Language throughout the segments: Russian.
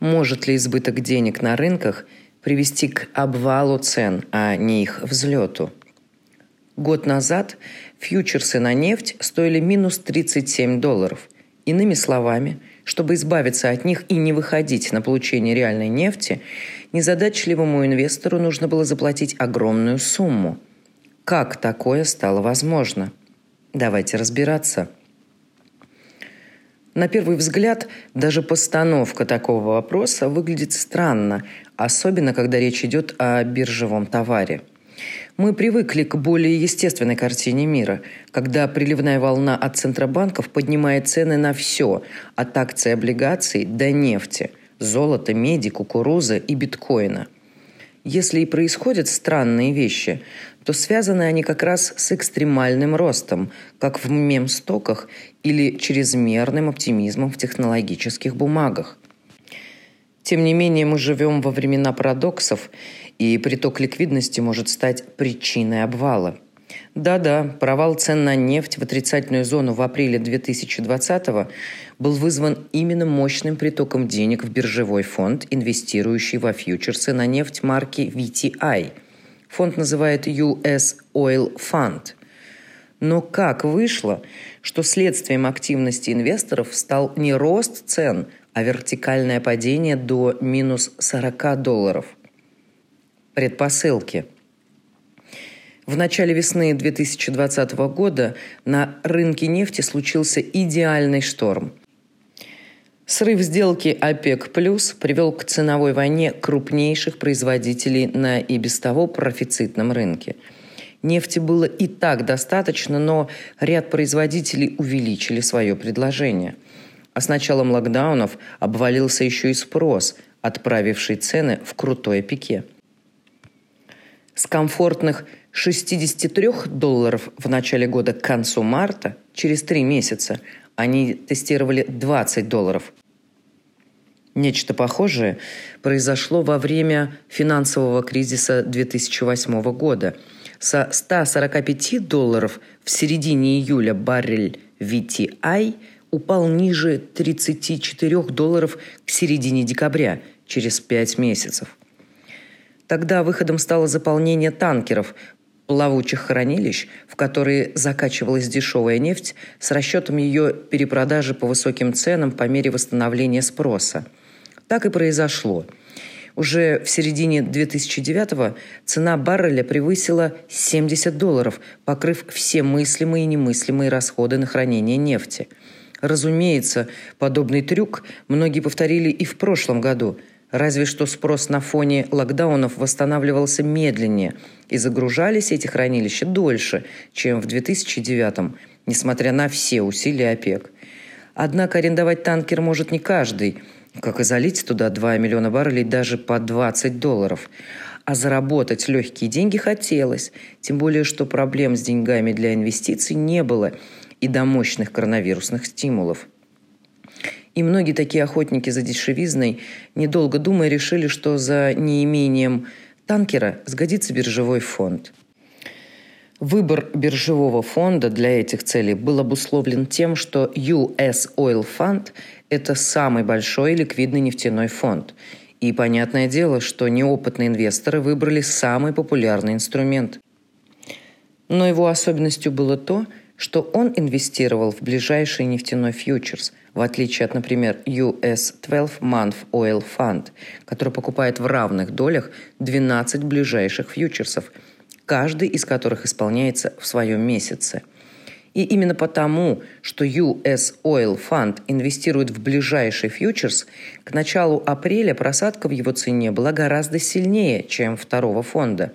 Может ли избыток денег на рынках привести к обвалу цен, а не их взлету? Год назад фьючерсы на нефть стоили минус 37 долларов. Иными словами, чтобы избавиться от них и не выходить на получение реальной нефти, незадачливому инвестору нужно было заплатить огромную сумму. Как такое стало возможно? Давайте разбираться. На первый взгляд, даже постановка такого вопроса выглядит странно, особенно когда речь идет о биржевом товаре. Мы привыкли к более естественной картине мира, когда приливная волна от центробанков поднимает цены на все, от акций облигаций до нефти, золота, меди, кукурузы и биткоина. Если и происходят странные вещи, то связаны они как раз с экстремальным ростом, как в мемстоках или чрезмерным оптимизмом в технологических бумагах. Тем не менее, мы живем во времена парадоксов, и приток ликвидности может стать причиной обвала. Да-да, провал цен на нефть в отрицательную зону в апреле 2020 был вызван именно мощным притоком денег в биржевой фонд, инвестирующий во фьючерсы на нефть марки VTI – Фонд называет US Oil Fund. Но как вышло, что следствием активности инвесторов стал не рост цен, а вертикальное падение до минус 40 долларов? Предпосылки. В начале весны 2020 года на рынке нефти случился идеальный шторм – Срыв сделки ОПЕК+, плюс привел к ценовой войне крупнейших производителей на и без того профицитном рынке. Нефти было и так достаточно, но ряд производителей увеличили свое предложение. А с началом локдаунов обвалился еще и спрос, отправивший цены в крутое пике. С комфортных 63 долларов в начале года к концу марта, через три месяца, они тестировали 20 долларов. Нечто похожее произошло во время финансового кризиса 2008 года. Со 145 долларов в середине июля баррель VTI упал ниже 34 долларов к середине декабря, через 5 месяцев. Тогда выходом стало заполнение танкеров, плавучих хранилищ, в которые закачивалась дешевая нефть с расчетом ее перепродажи по высоким ценам по мере восстановления спроса. Так и произошло. Уже в середине 2009-го цена барреля превысила 70 долларов, покрыв все мыслимые и немыслимые расходы на хранение нефти. Разумеется, подобный трюк многие повторили и в прошлом году – Разве что спрос на фоне локдаунов восстанавливался медленнее, и загружались эти хранилища дольше, чем в 2009 несмотря на все усилия ОПЕК. Однако арендовать танкер может не каждый, как и залить туда 2 миллиона баррелей даже по 20 долларов. А заработать легкие деньги хотелось, тем более, что проблем с деньгами для инвестиций не было и до мощных коронавирусных стимулов – и многие такие охотники за дешевизной, недолго думая, решили, что за неимением танкера сгодится биржевой фонд. Выбор биржевого фонда для этих целей был обусловлен тем, что US Oil Fund – это самый большой ликвидный нефтяной фонд. И понятное дело, что неопытные инвесторы выбрали самый популярный инструмент. Но его особенностью было то, что он инвестировал в ближайший нефтяной фьючерс – в отличие от, например, US 12 Month Oil Fund, который покупает в равных долях 12 ближайших фьючерсов, каждый из которых исполняется в своем месяце. И именно потому, что US Oil Fund инвестирует в ближайший фьючерс, к началу апреля просадка в его цене была гораздо сильнее, чем второго фонда.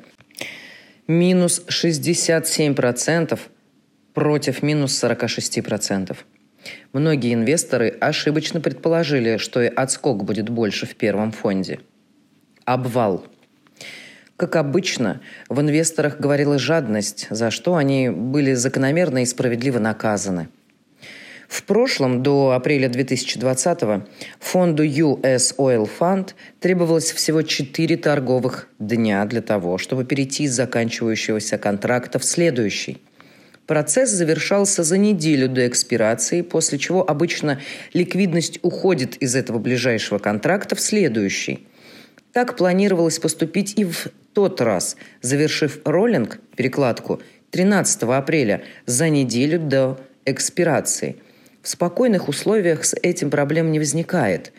Минус 67% против минус 46%. Многие инвесторы ошибочно предположили, что и отскок будет больше в первом фонде. Обвал. Как обычно, в инвесторах говорила жадность, за что они были закономерно и справедливо наказаны. В прошлом, до апреля 2020 фонду US Oil Fund требовалось всего 4 торговых дня для того, чтобы перейти из заканчивающегося контракта в следующий – Процесс завершался за неделю до экспирации, после чего обычно ликвидность уходит из этого ближайшего контракта в следующий. Так планировалось поступить и в тот раз, завершив роллинг, перекладку, 13 апреля, за неделю до экспирации. В спокойных условиях с этим проблем не возникает.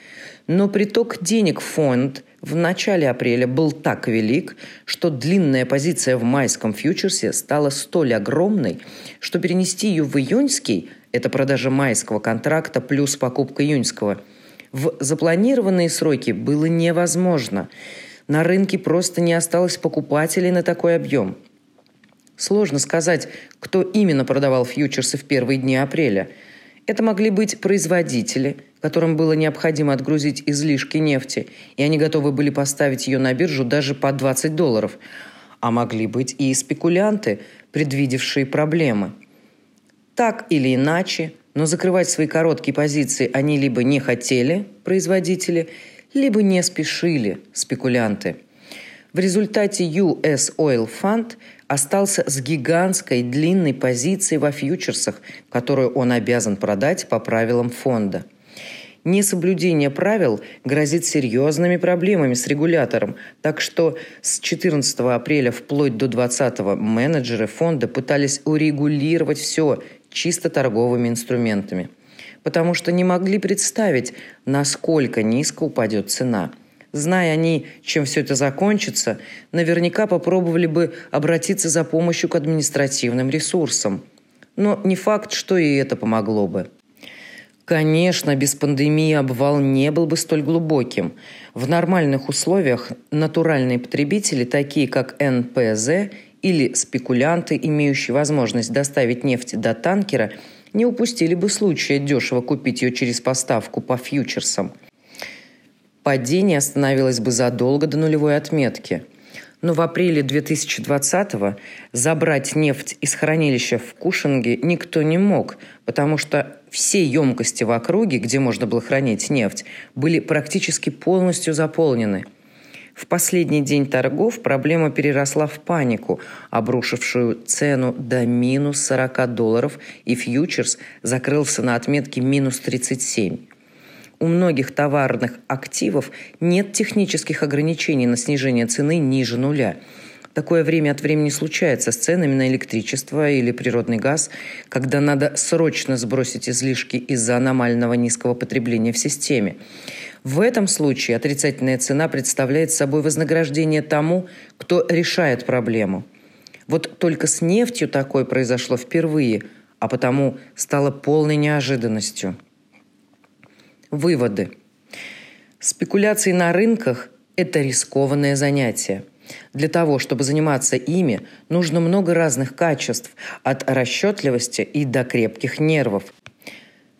Но приток денег в фонд в начале апреля был так велик, что длинная позиция в майском фьючерсе стала столь огромной, что перенести ее в июньский – это продажа майского контракта плюс покупка июньского – в запланированные сроки было невозможно. На рынке просто не осталось покупателей на такой объем – Сложно сказать, кто именно продавал фьючерсы в первые дни апреля. Это могли быть производители, которым было необходимо отгрузить излишки нефти, и они готовы были поставить ее на биржу даже по 20 долларов. А могли быть и спекулянты, предвидевшие проблемы. Так или иначе, но закрывать свои короткие позиции они либо не хотели, производители, либо не спешили, спекулянты. В результате US Oil Fund остался с гигантской длинной позицией во фьючерсах, которую он обязан продать по правилам фонда. Несоблюдение правил грозит серьезными проблемами с регулятором, так что с 14 апреля вплоть до 20 менеджеры фонда пытались урегулировать все чисто торговыми инструментами, потому что не могли представить, насколько низко упадет цена – Зная они, чем все это закончится, наверняка попробовали бы обратиться за помощью к административным ресурсам. Но не факт, что и это помогло бы. Конечно, без пандемии обвал не был бы столь глубоким. В нормальных условиях натуральные потребители, такие как НПЗ или спекулянты, имеющие возможность доставить нефть до танкера, не упустили бы случая дешево купить ее через поставку по фьючерсам – Падение остановилось бы задолго до нулевой отметки. Но в апреле 2020-го забрать нефть из хранилища в Кушинге никто не мог, потому что все емкости в округе, где можно было хранить нефть, были практически полностью заполнены. В последний день торгов проблема переросла в панику, обрушившую цену до минус 40 долларов, и фьючерс закрылся на отметке минус 37 у многих товарных активов нет технических ограничений на снижение цены ниже нуля. Такое время от времени случается с ценами на электричество или природный газ, когда надо срочно сбросить излишки из-за аномального низкого потребления в системе. В этом случае отрицательная цена представляет собой вознаграждение тому, кто решает проблему. Вот только с нефтью такое произошло впервые, а потому стало полной неожиданностью. Выводы. Спекуляции на рынках – это рискованное занятие. Для того, чтобы заниматься ими, нужно много разных качеств, от расчетливости и до крепких нервов.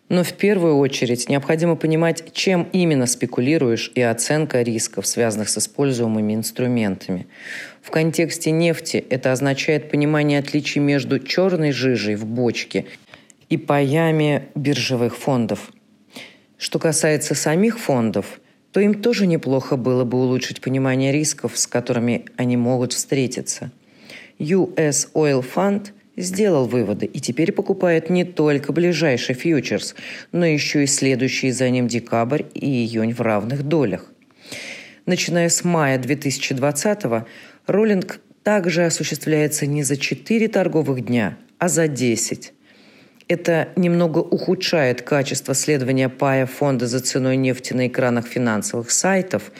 Но в первую очередь необходимо понимать, чем именно спекулируешь и оценка рисков, связанных с используемыми инструментами. В контексте нефти это означает понимание отличий между черной жижей в бочке и паями биржевых фондов – что касается самих фондов, то им тоже неплохо было бы улучшить понимание рисков, с которыми они могут встретиться. US Oil Fund сделал выводы и теперь покупает не только ближайший фьючерс, но еще и следующие за ним декабрь и июнь в равных долях. Начиная с мая 2020 роллинг также осуществляется не за 4 торговых дня, а за 10. Это немного ухудшает качество следования пая фонда за ценой нефти на экранах финансовых сайтов,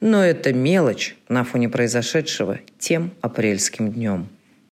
но это мелочь на фоне произошедшего тем апрельским днем.